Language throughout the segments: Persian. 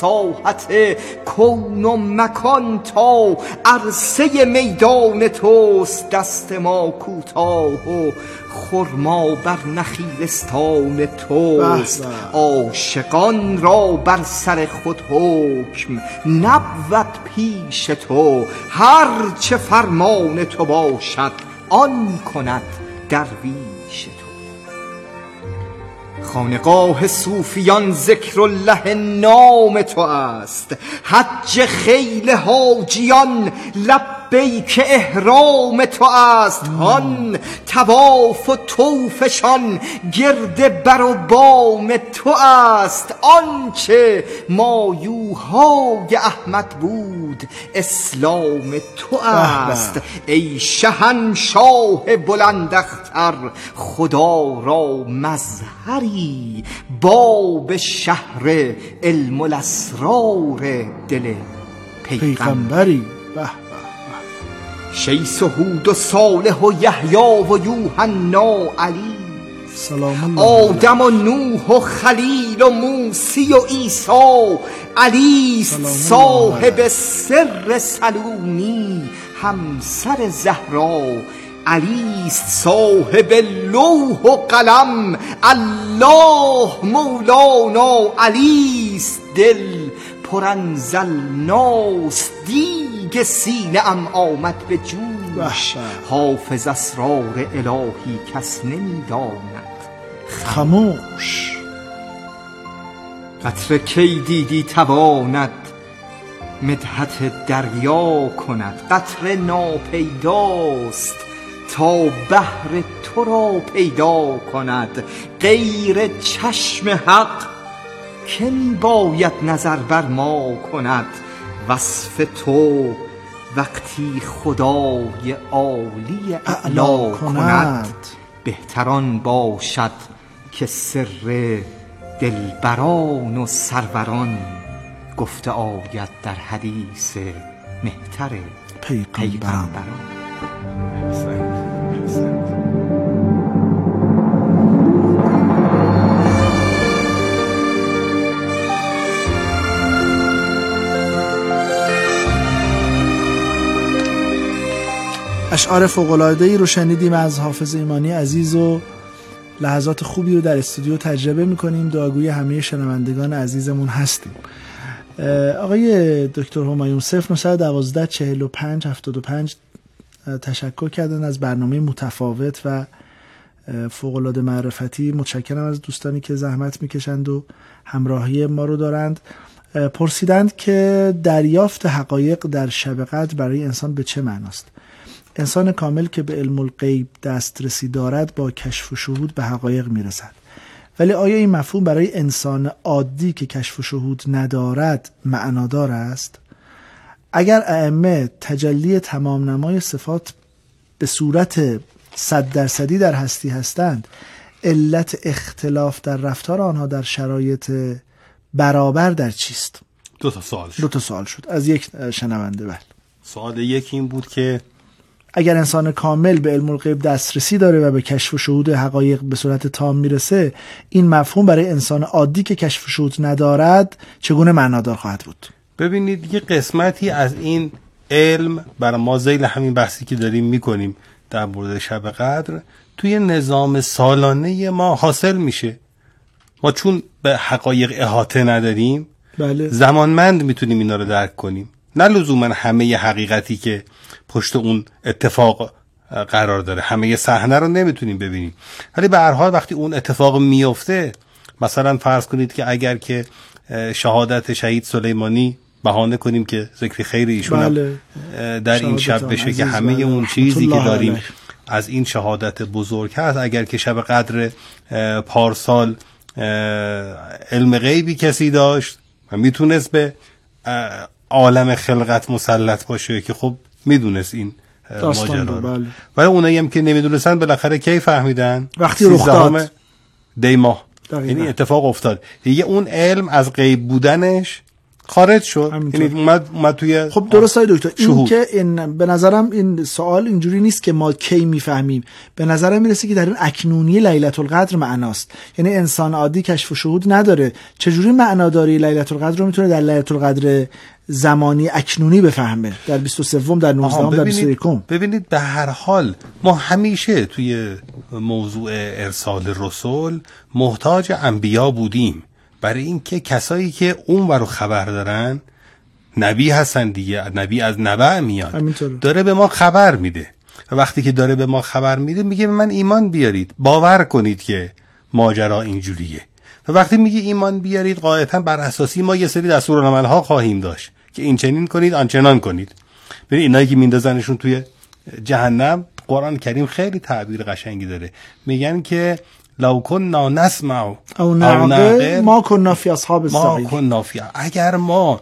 ساحت کون و مکان تا عرصه میدان توست دست ما کوتاه و خرما بر نخیلستان توست. عاشقان را بر سر خود حکم نبود پیش تو. هر چه فرمان تو باشد آن کند درویش. خانقاه صوفیان ذکر الله نام تو است. حج خیل حاجیان لبیک احرام تو است هان تواف و توفشان گرد بر و بام تو است. آنچه مایوهای احمد بود اسلام تو است. ای شهنشاه بلند اختر خدا را مظهری. باب شهر علم الاسرار دل پیغمبری. شیس و هود و صالح و یحیی و یوحنا علی. سلام آدم و نوح و خلیل و موسی و عیسی علی صاحب سر سلونی همسر زهرا. علی صاحب لوح و قلم الله مولانا علی دل. پر انزلناست دیگ سینه ام آمد به جوش. حافظ اسرار الهی کس نمی‌داند خموش. قطره کی دیدی تواند مدحت دریا کند؟ قطره ناپیداست تا بحر تو را پیدا کند. غیر چشم حق که می باید نظر بر ما کند وصف تو وقتی خدای عالی اعلا کند. بهتران باشد که سر دلبران و سروران گفته آید در حدیث مهتر پیغمبران. اشعار فوق‌العاده‌ای رو شنیدیم از حافظ ایمانی عزیز و لحظات خوبی رو در استودیو تجربه می‌کنیم. دعاگوی همه شنوندگان عزیزمون هستیم. آقای دکتر همایون 0912 45 75 تشکر کردن از برنامه متفاوت و فوق‌العاده معرفتی. متشکرم از دوستانی که زحمت می‌کشند و همراهی ما رو دارند. پرسیدند که دریافت حقایق در شب برای انسان به چه معناست؟ انسان کامل که به علم الغیب دسترسی دارد با کشف و شهود به حقایق می‌رسد. ولی آیا این مفهوم برای انسان عادی که کشف و شهود ندارد معنادار است؟ اگر ائمه تجلی تمام نمای صفات به صورت صد درصدی در هستی هستند علت اختلاف در رفتار آنها در شرایط برابر در چیست؟ دو تا سوال شد. دو تا سوال شد. از یک شنونده بله. سوال یک این بود که اگر انسان کامل به علم الغیب دسترسی داره و به کشف و شهود حقایق به صورت تام می‌رسه این مفهوم برای انسان عادی که کشف و شهود ندارد چگونه معنادار خواهد بود؟ ببینید یه قسمتی از این علم برای ما زیل همین بحثی که داریم می‌کنیم در مورد شب قدر توی نظام سالانه ما حاصل میشه. ما چون به حقایق احاطه نداریم بله. زمانمند می‌تونیم اینا رو درک کنیم. نه لزوما همه حقیقتی که پشت اون اتفاق قرار داره همه صحنه رو نمی‌تونیم ببینیم ولی به هر حال وقتی اون اتفاق میفته مثلا فرض کنید که اگر که شهادت شهید سلیمانی بهانه کنیم که ذکر خیر ایشون بله. در این شب بشه که همه بله. اون چیزی که داریم از این شهادت بزرگ هست اگر که شب قدر پارسال علم غیبی کسی داشت و می‌تونست به عالم خلقت مسلط باشه که خب می‌دونست این ماجرا رو. بله. ولی اونایی هم که نمی‌دونستن بالاخره کی فهمیدن؟ وقتی رخ داد. دی ماه. یعنی اتفاق افتاد. دیگه اون علم از غیب بودنش خارج شد. یعنی اومد اومد توی خب درست های دکتر این شهود. که این به نظرم این سوال اینجوری نیست که ما کی می‌فهمیم. به نظرم می‌رسه که در این اکنونی لیلت القدر معناست. یعنی انسان عادی کشف و شهود نداره. چجوری معناداری لیلت القدر رو می‌تونه در لیلت القدر زمانی اکنونی بفهمه؟ در 23 در 19 آها، در ببینید 21 ببینید به هر حال ما همیشه توی موضوع ارسال رسول محتاج انبیا بودیم. برای اینکه کسایی که اون رو خبر دارن نبی هستن دیگه نبی از نبع میاد. همینطوره. داره به ما خبر میده. و وقتی که داره به ما خبر میده میگه به من ایمان بیارید. باور کنید که ماجرا اینجوریه. و وقتی میگه ایمان بیارید قاعدتا بر اساسی ما یه سری دستورالعمل ها خواهیم داشت که این چنین کنید آنچنان کنید. ببین اینایی که میندازنشون توی جهنم قرآن کریم خیلی تعبیر قشنگی داره. میگن که لو کنا نسمع او نعقل ما کنا فی اصحاب ما کنا فی اگر ما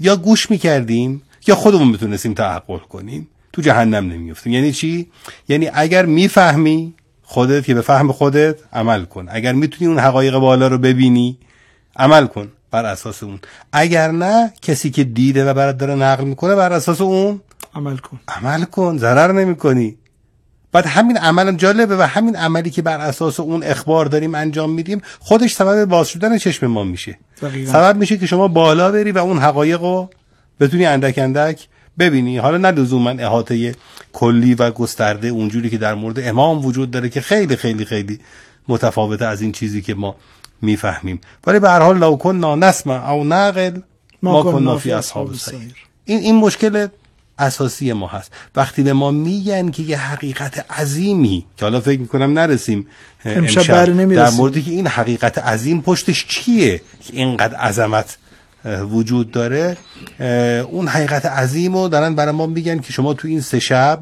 یا گوش می‌کردیم یا خودمون می‌تونستیم تعقل کنیم تو جهنم نمیفتیم یعنی چی؟ یعنی اگر می‌فهمی خودت که به فهم خودت عمل کن. اگر می‌تونی اون حقایق بالا رو ببینی عمل کن بر اساس اون. اگر نه کسی که دیده و برات داره نقل می‌کنه بر اساس اون عمل کن. عمل کن ضرر نمی‌کنی. بعد همین عمل جالبه و همین عملی که بر اساس اون اخبار داریم انجام میدیم خودش سبب باز شدن چشم ما میشه. دقیقاً. سبب میشه که شما بالا بری و اون حقایق رو بتونی اندک اندک ببینی. حالا نه لزوما احاطه کلی و گسترده اونجوری که در مورد امام وجود داره که خیلی خیلی خیلی متفاوته از این چیزی که ما می‌فهمیم. ولی به هر حال لو کنا نسمع او نعقل ما کنا فی اصحاب السعیر. این این مشکل اساسی ما هست. وقتی به ما میگن که یه حقیقت عظیمی که حالا فکر می‌کنم نرسیم امشب نمی‌رسیم. در موردی که این حقیقت عظیم پشتش چیه که اینقدر عظمت وجود داره اون حقیقت عظیم رو دارن برای ما میگن که شما تو این سه شب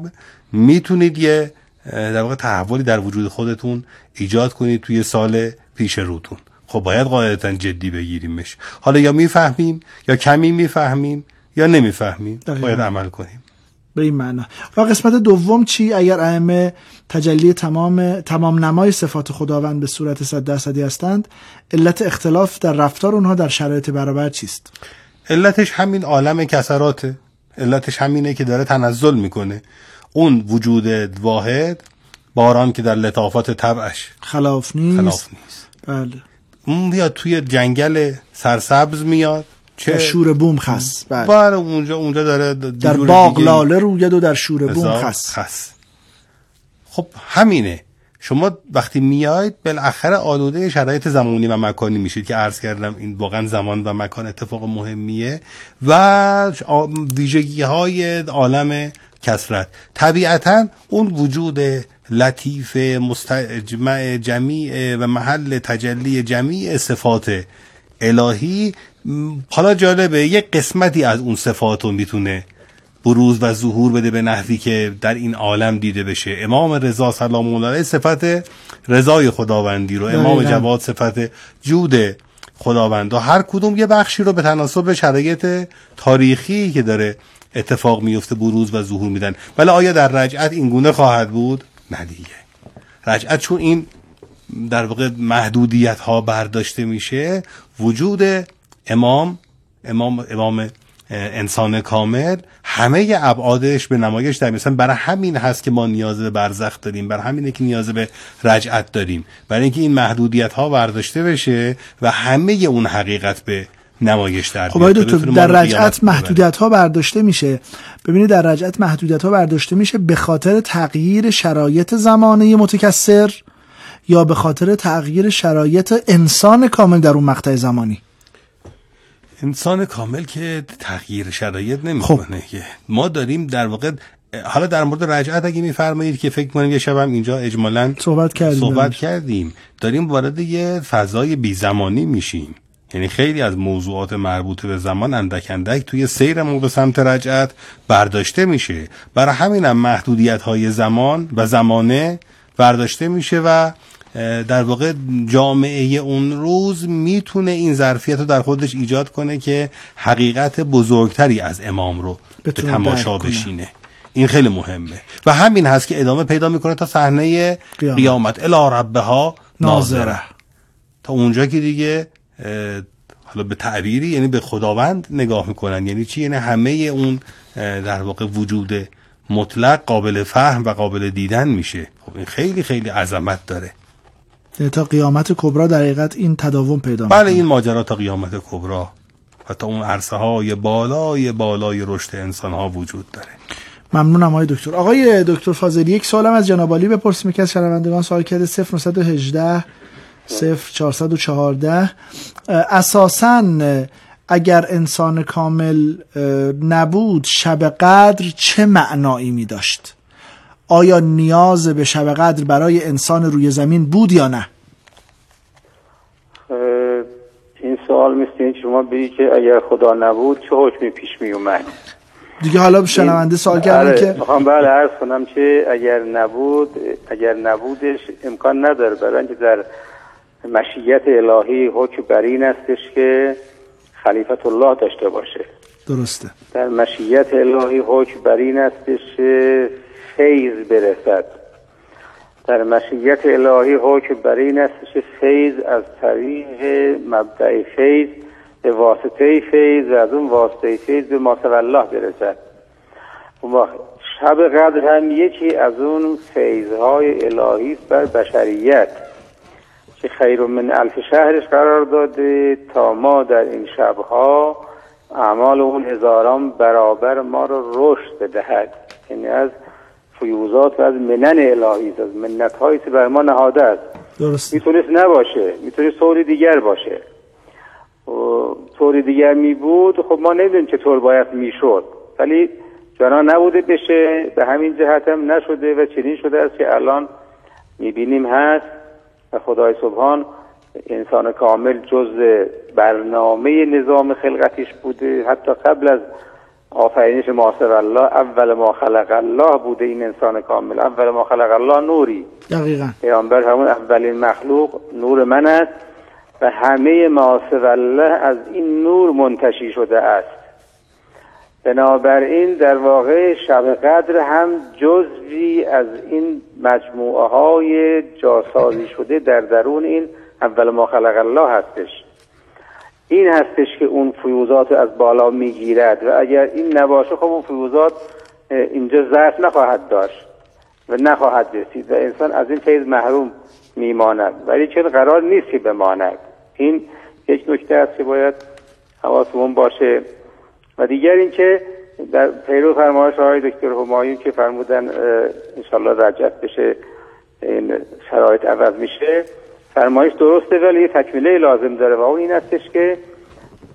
می‌تونید یه در واقع تحولی در وجود خودتون ایجاد کنید توی سال پیش روتون. خب باید قاعدتا جدی بگیریمش. حالا یا می‌فهمیم یا کمی می‌فهمیم یا نمی‌فهمیم. باید عمل کنیم. به این معنا. و قسمت دوم چی؟ اگر ائمه تجلی تمام تمام نمای صفات خداوند به صورت صد درصدی هستند علت اختلاف در رفتار اونها در شرایط برابر چیست؟ علتش همین عالم کسراته. علتش همینه که داره تنزل می‌کنه. اون وجود واحد باران که در لطافات طبعش. خلاف نیست. خلاف نیست. بله. اون میاد توی جنگل سرسبز میاد. چه شور بوم خس. بله. بله اونجا اونجا داره در باغ لاله روید و در شور بوم خس. خس. خب همینه. شما وقتی میاید بالاخره آلوده شرایط زمانی و مکانی میشید که عرض کردم این واقعا زمان و مکان اتفاق مهمیه و ویژگی های عالم کسرت طبیعتا اون وجود لطیف مستجمع جمیع و محل تجلی جمیع صفات الهی حالا جالبه یک قسمتی از اون صفات رو می‌تونه بروز و ظهور بده به نحوی که در این عالم دیده بشه. امام رضا سلام الله علیه صفت رضای خداوندی رو امام. جواد صفت جود خداوند و هر کدوم یه بخشی رو به تناسب شرایط تاریخی که داره اتفاق میفته بروز و ظهور میدن. ولی آیا در رجعت این گونه خواهد بود؟ نه دیگه. رجعت چون این در واقع محدودیت ها برداشته میشه وجود امام امام امام انسان کامل همه ابعادش به نمایش در مثلا برای همین هست که ما نیاز به برزخ داریم برای همینه که نیاز به رجعت داریم برای اینکه این محدودیت ها برداشته بشه و همه اون حقیقت به نمایش در خب. دکتر ما در رجعت. محدودیت ها برداشته میشه ببینید در رجعت محدودیت ها برداشته میشه به خاطر تغییر شرایط زمانه متکثر یا به خاطر تغییر شرایط انسان کامل در اون مقطع زمانی انسان کامل که تغییر شرایط نمی‌کنه که. ما داریم در واقع حالا در مورد رجعت اگه میفرمایید که فکر کنیم یه شبم اینجا اجمالا صحبت کردیم. صحبت. کردیم. داریم وارد یه فضای بی زمانی میشیم. یعنی خیلی از موضوعات مربوط به زمان اندک اندک توی سیرمون به سمت رجعت برداشته میشه. برای همینم محدودیت های زمان و زمانه برداشته میشه و در واقع جامعه اون روز می‌تونه این ظرفیت رو در خودش ایجاد کنه که حقیقت بزرگتری از امام رو به تماشا. بشینه. این خیلی مهمه. و همین هست که ادامه پیدا می‌کنه تا صحنه قیامت. قیامت, الی ربها ناظره. ناظره. تا اونجا که دیگه حالا به تعبیری یعنی به خداوند نگاه می‌کنن. یعنی چی؟ یعنی همه اون در واقع وجود مطلق قابل فهم و قابل دیدن میشه. خب این خیلی خیلی عظمت داره. تا قیامت کبرا در حقیقت این تداوم پیدا بله این ماجرا تا قیامت کبرا و تا اون عرصه های بالای بالای رشد انسان ها وجود داره. ممنونم آقای دکتر. آقای دکتر فاضلی یک سوالم از جناب علی بپرسیم. که از شنوندگان سوال کرده 0918 0414 اساسا اگر انسان کامل نبود شب قدر چه معنایی می داشت آیا نیاز به شب قدر برای انسان روی زمین بود یا نه؟ این سوال مثل شما بگی که اگر خدا نبود چه حکمی پیش می اومد؟ دیگه حالا شنونده سوال کردن بله، که می‌خوام بله عرض کنم که اگر نبود اگر نبودش امکان نداره برای اینکه در مشیت الهی حکم بر این استش که خلیفت الله داشته باشه. درسته. در مشیت الهی حکم بر این استش که فیض برسد. در مشیت الهی حکم بر این استش که فیض از طریق مبدع فیض به واسطه فیض و از اون واسطه فیض به الله برسد. وقت شب قدر هم یکی از اون فیضهای الهی است بر بشریت که خیر من الف شهرش قرار داده تا ما در این شبها اعمال اون هزاران برابر ما رو رشد بدهد. یعنی از فیوزات و از منن الهی از منت هایی که بر ما نهاده است. درست. می‌تونست نباشه می‌تونست طور دیگر باشه. طور دیگر می بود خب ما نمی‌دونیم چطور باید می‌شد. ولی جانا نبوده بشه به همین جهت هم نشده و چنین شده است که الان می‌بینیم هست. و خدای سبحان انسان کامل جز برنامه نظام خلقتیش بوده. حتی قبل از آفرینش معاصر الله اول ما خلق الله بوده این انسان کامل. اول ما خلق الله نوری. دقیقا. پیامبر همون اولین مخلوق نور من است و همه معاصر الله از این نور منتشی شده است. بنابراین در واقع شب قدر هم جزوی از این مجموعه های جاسازی شده در درون این اول ما خلق الله هستش. این هستش که اون فیوزات از بالا می‌گیرد و اگر این نباشه خب اون فیوزات اینجا ظرف نخواهد داشت و نخواهد رسید و انسان از این فیض محروم میماند. ولی چون قرار نیست که بماند. این یک نکته است که باید حواسمون باشه. و دیگر اینکه در پیرو فرمایش های دکتر همایون که فرمودن انشالله رجعت بشه این شرایط عوض میشه. فرمایش درسته ولی یه تکمیله لازم داره و اون این هستش که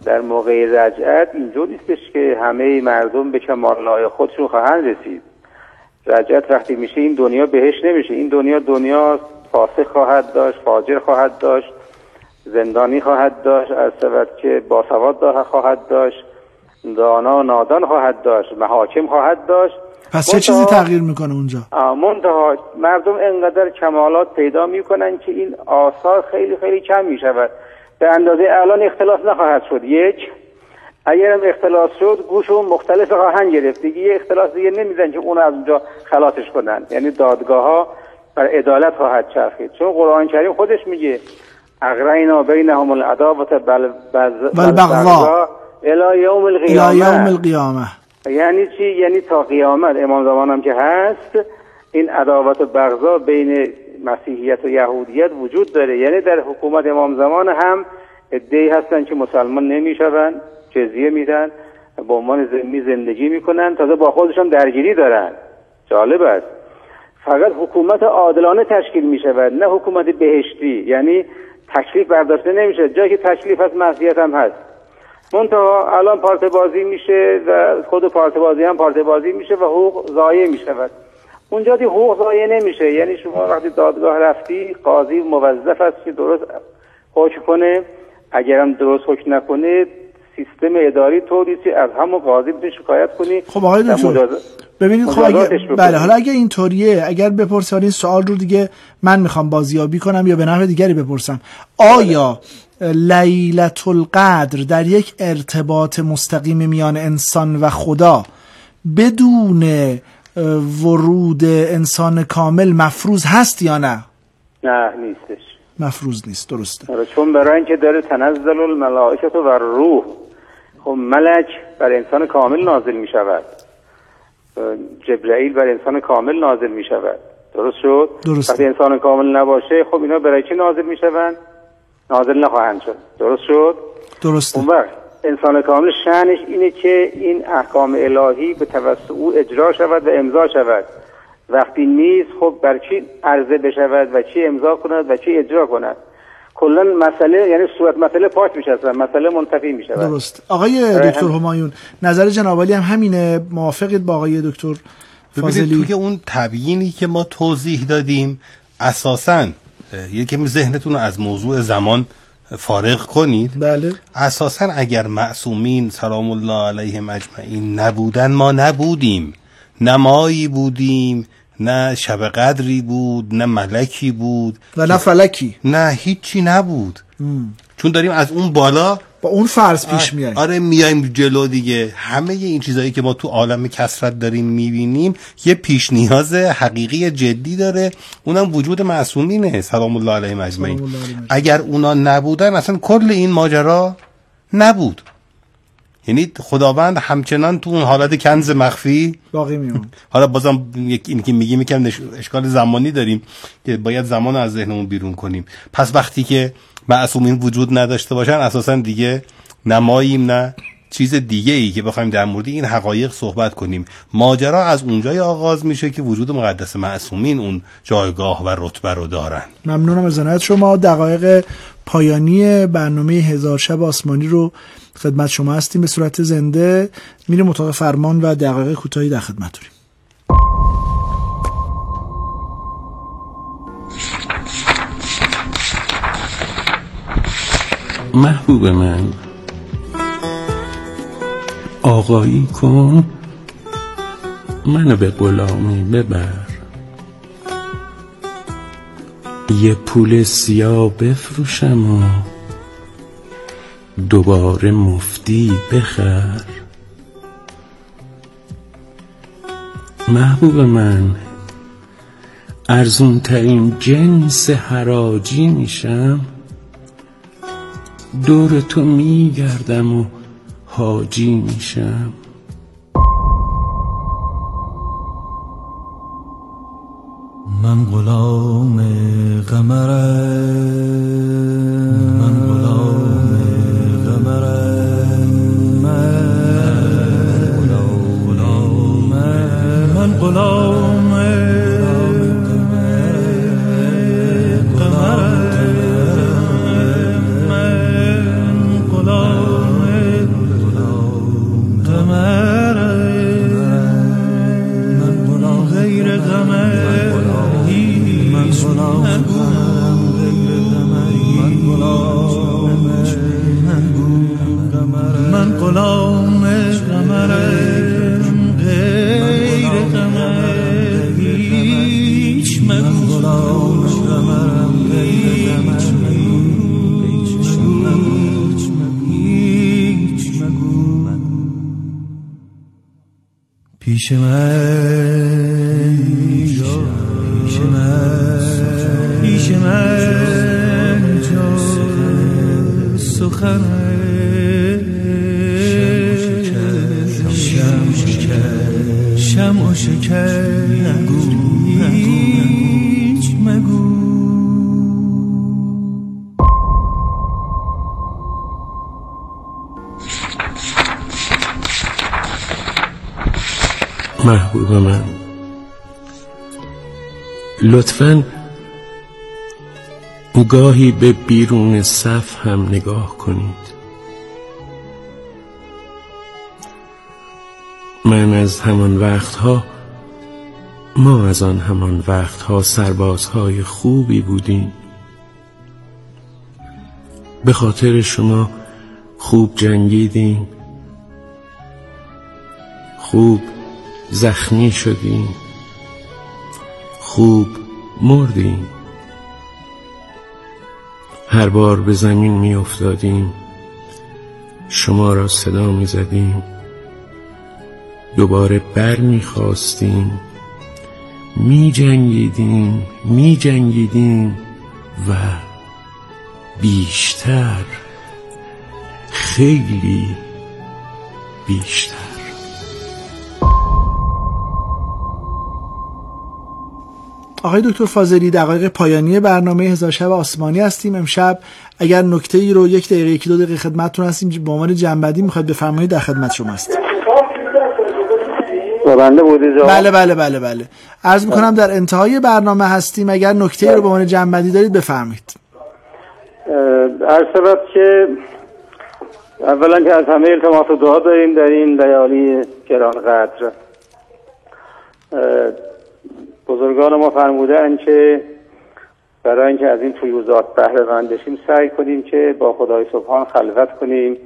در موقع رجعت اینجور نیستش که همه مردم به کمال خودشون خواهند رسید. رجعت وقتی میشه این دنیا بهش نمیشه. این دنیا دنیا فاسق خواهد داشت فاجر خواهد داشت زندانی خواهد داشت از سبب که باسواد خواهد داشت دانا نادان خواهد داشت محاکم خواهد داشت. پس چه چیزی تغییر می‌کنه اونجا؟ منتها مردم انقدر کمالات پیدا می‌کنن که این آثار خیلی خیلی کم می‌شود. به اندازه الان اختلاف نخواهد شد. یک اگر هم اختلاف شد گوشون مختلف خواهند گرفت. دیگه یه اختلاف دیگه نمیزن که اون از اونجا خلاصش کنن. یعنی دادگاه ها بر عدالت خواهد چرخید. چون قرآن کریم خودش میگه اغرینا بینهم العداوت بل والبغضاء. الى یوم الى یوم القیامه یعنی چی؟ یعنی تا قیامت امام زمان هم که هست این عداوت و بغضا بین مسیحیت و یهودیت وجود داره. یعنی در حکومت امام زمان هم ادعی هستن که مسلمان نمیشون جزیه میدن به عنوان زمینی زندگی می‌کنن. تازه با خودشان درگیری دارن. جالب است. فقط حکومت عادلانه تشکیل می‌شود نه حکومت بهشتی. یعنی تکلیف برداشته نمیشه جایی که تکلیف هست معصیت هم هست. منتها الان پارت بازی میشه و خود پارت بازی هم پارت بازی میشه و حقوق ضایع می‌شود. اونجا دی حقوق ضایع نمیشه. یعنی شما وقتی دادگاه رفتی قاضی موظف است که درست حکم کنه. اگرم درست حکم نکنه سیستم اداری طوری از همون قاضی بتونی شکایت کنی خب آقای دکتر ببینید خب اگه بکنی. بله حالا اگه اینطوریه اگر بپرسید این سوال رو دیگه من می‌خوام بازیابی کنم یا به نحو دیگری بپرسم. آیا لیلت القدر در یک ارتباط مستقیم میان انسان و خدا بدون ورود انسان کامل مفروض هست یا نه؟ نه نیستش. مفروض نیست درسته. آره، چون برای اینکه داره تنزل الملائکت و روح خب ملک بر انسان کامل نازل می شود جبرئیل بر انسان کامل نازل می شود درست شد؟ درسته. وقتی انسان کامل نباشه خب اینا برای چی نازل می شوند نازل نخواهند شد. درست شد؟ درسته. اون وقت انسان کامل شأنش اینه که این احکام الهی به توسط او اجرا شود و امضا شود. وقتی نیست خب بر چی عرضه بشود و چی امضا کند و چی اجرا کند؟ کلا مسئله یعنی صورت مسئله پاک میشه اصلا مسئله منتفی میشه. درست. آقای دکتر همایون نظر جناب هم همینه. موافقید با آقای دکتر ببینید فاضلی؟ توی اون تبیینی که ما توضیح دادیم اساسا یکم ذهنتون رو از موضوع زمان فارغ کنید. بله. اساسا اگر معصومین سلام الله علیهم اجمعین نبودن ما نبودیم. نه مایی بودیم نه شب قدری بود نه ملکی بود. و نه فلکی. نه هیچی نبود. چون داریم از اون بالا با اون فرض پیش میاریم آره میایم جلو دیگه. همه این چیزایی که ما تو عالم کسرت داریم می‌بینیم یه پیش نیاز حقیقی جدی داره. اونم وجود معصومینه. سلام الله الله علیهم. اگر اونا نبودن اصلا کل این ماجرا نبود. یعنی خداوند همچنان تو اون حالت کنز مخفی باقی میمون حالا بازم یک این که میگیم یکم اشکال زمانی داریم که باید زمان از ذهنمون بیرون کنیم. پس وقتی که معصومین وجود نداشته باشن اساسا دیگه نماییم نه چیز دیگه ای که بخوایم در مورد این حقایق صحبت کنیم. ماجرا از اونجای آغاز میشه که وجود مقدس معصومین اون جایگاه و رتبه رو دارن. ممنونم از شما. دقایق پایانی برنامه هزار شب آسمانی رو خدمت شما هستیم. به صورت زنده میریم اتاق فرمان و دقایق کوتاهی در خدمتتونیم محبوب من. آقایی کن. منو به غلامی ببر. یه پول سیاه بفروشم و دوباره مفتی بخر. محبوب من ارزون ترین جنس حراجی میشم. دور تو میگردم و حاجی میشم. من غلام قمرم پیش من محبوب من. لطفا گاهی به بیرون صف هم نگاه کنید. من از همان وقتها ما از آن همان وقتها سربازهای خوبی بودیم. به خاطر شما خوب جنگیدیم. خوب زخمی شدیم. خوب مردیم. هر بار به زمین می افتادیم. شما را صدا می زدیم. دوباره بر می خواستیم. می جنگیدیم می جنگیدیم و بیشتر خیلی بیشتر. آقای دکتر فاضلی دقایق پایانی برنامه هزار شب آسمانی هستیم. امشب اگر نکته ای رو یک دقیقه یکی دو دقیقه خدمتتون هستیم به عنوان جنبدی می‌خواید بفرمایید در خدمت شما هست بنده بودی جواب؟ بله بله بله بله. عرض می‌کنم در انتهای برنامه هستیم. اگر نکته ای رو به عنوان جنبدی دارید بفرمایید. شود که اولا که از همه التماس و دعا داریم در این لیالی گران قدر اه، بزرگان ما فرمودن که برای اینکه از این فیوزات بهره مند بشیم سعی کنیم که با خدای سبحان خلوت کنیم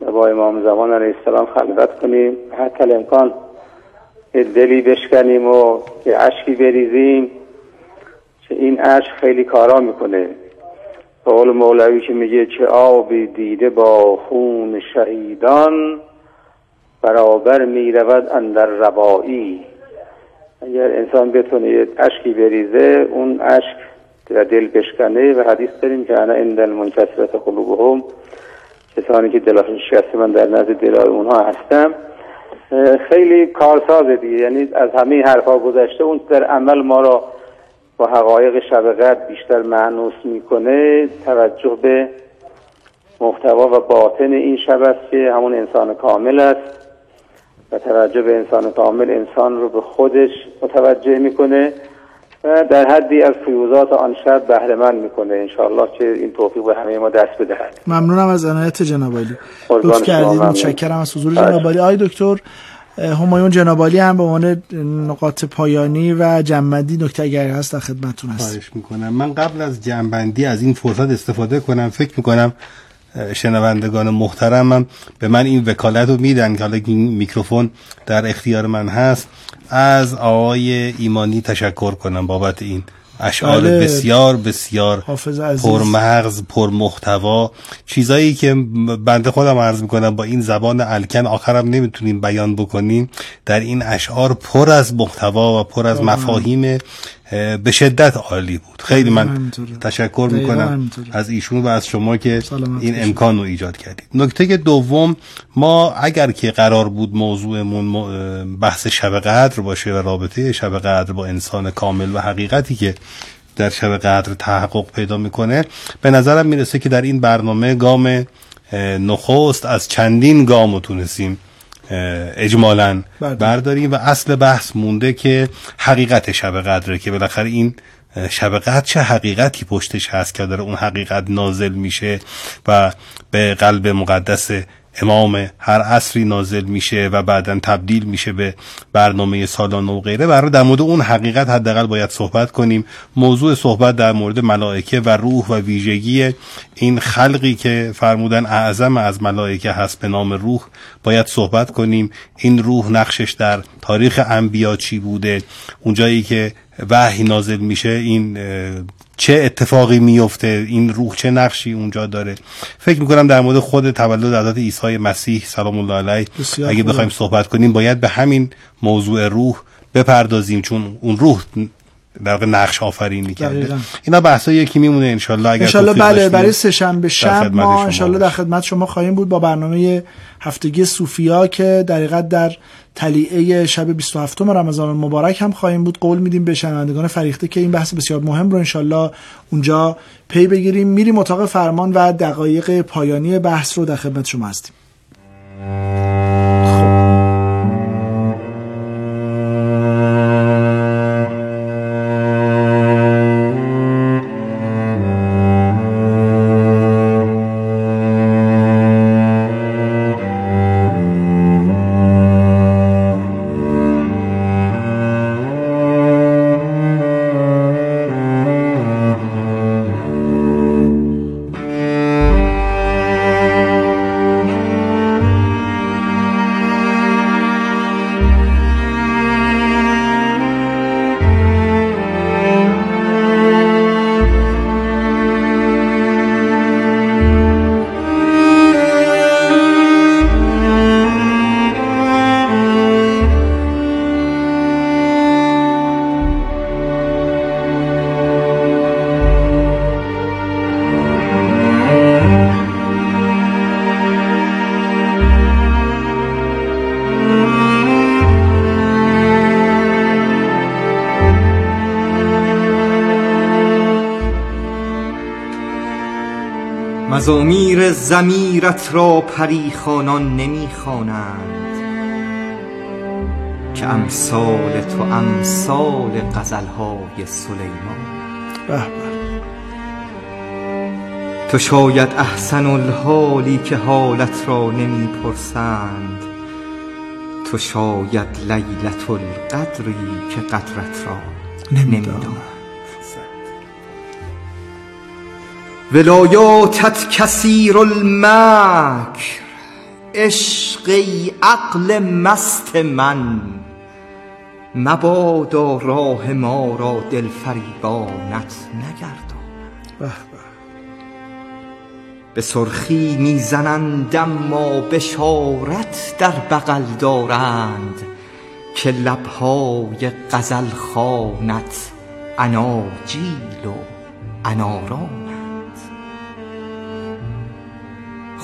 و با امام زمان علیه السلام خلوت کنیم. حتی امکان دلی بشکنیم و یه اشکی بریزیم که این اشک خیلی کارا می‌کنه. به قول مولوی که میگه چه آبی دیده با خون شهیدان برابر می‌رود اندر ربایی. اگر انسان بتونه یه اشکی بریزه اون اشک در دل بشکنه و حدیث داریم که انا اندل منکسرت قلوبهم. کسانی که دلاشون شکسته من در نزد دلای اونها هستم. خیلی کارسازه دیگه یعنی از همه حرفا گذشته اون در عمل ما را با حقایق شب قدر بیشتر معنوس می‌کنه. توجه به محتوا و باطن این شب است که همون انسان کامل است. و توجه به انسان کامل انسان رو به خودش متوجه می‌کنه و در حدی از فیوزات آن شب بهره مند می‌کنه. انشاءالله که این توفیق به همه ما دست بدهد. ممنونم از عنایت جناب عالی. لطف کردید. متشکرم از حضور. جناب عالی. آقای دکتر همایون جناب عالی هم به عنوان نقاط پایانی و جنبندی نکته اگر هست در خدمتتون هست. خواهش می‌کنم. من قبل از جنبندی از این فرصت استفاده کنم فکر می‌کنم شنوندگان محترمم به من این وکالت رو میدن که حالا میکروفون در اختیار من هست از آقای ایمانی تشکر کنم بابت این اشعار بله. بسیار بسیار حافظ عزیز. پرمغز پرمحتوا چیزایی که بنده خودم عرض می‌کنم با این زبان الکن آخرم نمی‌تونیم بیان بکنیم در این اشعار پر از محتوا و پر از مفاهیم اه، به شدت عالی بود خیلی من همینطوره. تشکر می‌کنم همینطوره. از ایشون و از شما که این. امکان رو ایجاد کردید نکته دوم ما اگر که قرار بود موضوعمون بحث شب قدر باشه و رابطه شب قدر با انسان کامل و حقیقتی که در شب قدر تحقق پیدا می‌کنه به نظرم می‌رسه که در این برنامه گام نخست از چندین گام رو تونستیم اجمالا. برداریم و اصل بحث مونده که حقیقت شب قدره که بالاخره این شب قدر چه حقیقتی پشتش هست که داره اون حقیقت نازل میشه و به قلب مقدس امام هر عصری نازل میشه و بعدا تبدیل میشه به برنامه سالانه و غیره. برای در مورد اون حقیقت حداقل باید صحبت کنیم. موضوع صحبت در مورد ملائکه و روح و ویژگی این خلقی که فرمودن اعظم از ملائکه هست به نام روح. باید صحبت کنیم. این روح نقشش در تاریخ انبیا چی بوده؟ اونجایی که وحی نازل میشه این چه اتفاقی میفته این روح چه نقشی اونجا داره فکر می‌کنم در مورد خود تولد حضرت عیسی مسیح سلام الله علیه اگه. بخوایم صحبت کنیم باید به همین موضوع روح بپردازیم چون اون روح در واقع نقش آفرینی کرده. اینا بحثایی که میمونه انشالله اگر انشالله بله برای سهشنبه شب خدمت ما انشالله در. خدمت شما خواهیم بود با برنامه هفتگی صوفیا که در در تلیعه شب 27 رمضان المبارک هم خواهیم بود قول میدیم به شنوندگان فریخته که این بحث بسیار مهم رو انشالله اونجا پی بگیریم میریم اتاق فرمان و دقایق پایانی بحث رو در خدمت شما هستیم مزامیر زمیرت را پریخانان نمی‌خوانند که امثال تو امثال غزلهای سلیمان. به به تو شاید احسن الحالی که حالت را نمی‌پرسند. تو شاید لیلت القدری که قدرت را نمی‌دانند. ولایاتت کثیر المکر عشقی عقل مست من. مبادا راه ما را دل فریبانت نگردان. به به سرخی می‌زنند اما بشارت در بغل دارند که لبهای غزل خانت اناجیل و انارانند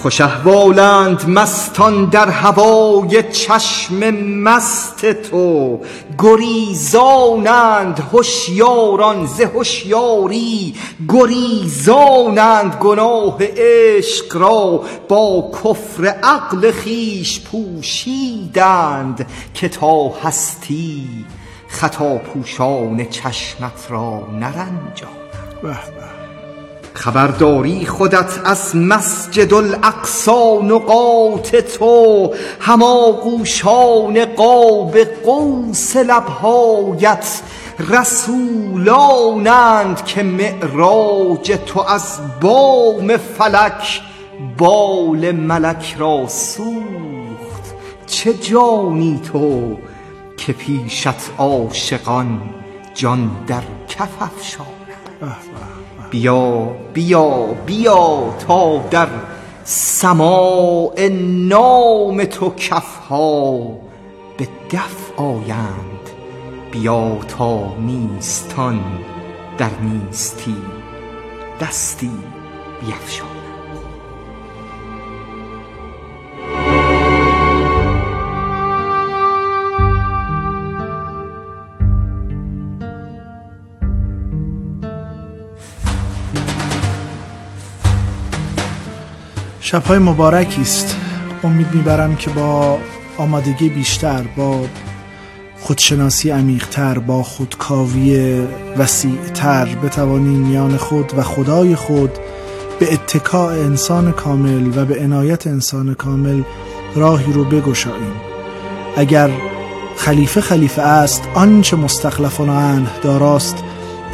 خوش احوالند مستان در هوای چشم مست تو. گریزانند هوشیاران ز هوشیاری گریزانند گناه عشق را. با کفر عقل خیش پوشیدند که تا هستی خطا پوشان چشمت را نرنجانند خبرداری خودت از مسجد الاقصا نقاط تو هماغوشان قاب قوس لبهایت رسولانند که معراج تو از بام فلک بال ملک را سوخت. چه جانی تو که پیشت عاشقان جان در کف افشانند؟ بیا بیا بیا تا در سماع نام تو کفها به دف آیند. بیا تا نیستان در نیستی دستی بیفشانند شبهای مبارکی است. امید می‌برم که با آمادگی بیشتر با خودشناسی عمیقتر با خودکاوی وسیعتر بتوانیم میان خود و خدای خود به اتکاع انسان کامل و به عنایت انسان کامل راهی رو بگشاییم. اگر خلیفه خلیفه است آنچه مستخلفان عنه داراست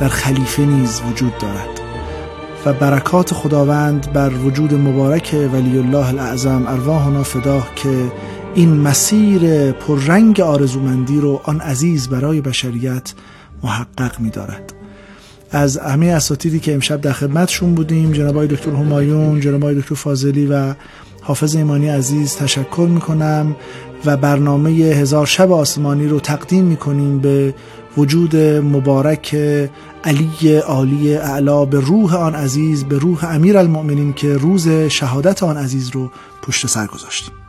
در خلیفه نیز وجود دارد. و برکات خداوند بر وجود مبارک ولی الله الاعظم ارواحنا فداه که این مسیر پررنگ آرزومندی رو آن عزیز برای بشریت محقق می دارد از همه اساتیدی که امشب در خدمتشون بودیم جناب دکتر همایون جناب دکتر فاضلی و حافظ ایمانی عزیز تشکر می‌کنم و برنامه هزار شب آسمانی رو تقدیم می‌کنیم به وجود مبارک علی عالی اعلا به روح آن عزیز به روح امیر المؤمنین که روز شهادت آن عزیز رو پشت سر گذاشتیم.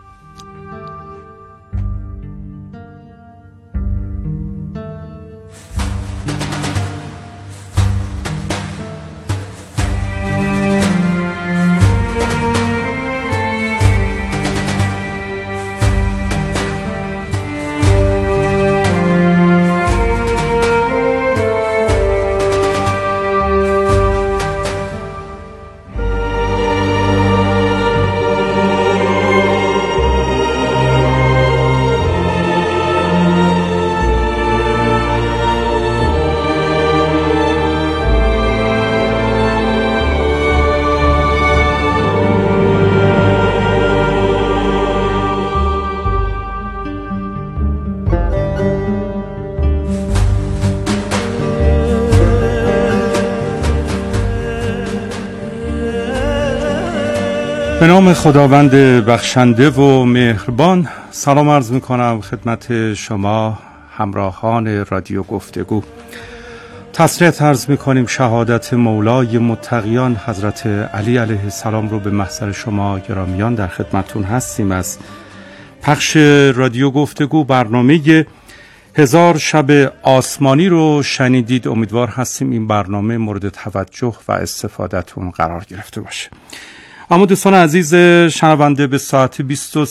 به نام خداوند بخشنده و مهربان سلام عرض می کنم خدمت شما همراهان رادیو گفتگو. تسلیت عرض می کنیم شهادت مولای متقیان حضرت علی علیه السلام رو به محضر شما گرامیان در خدمتون هستیم. از پخش رادیو گفتگو برنامه هزار شب آسمانی رو شنیدید. امیدوار هستیم این برنامه مورد توجه و استفادهتون قرار گرفته باشه. اما دوستان عزیز شنونده به ساعت 23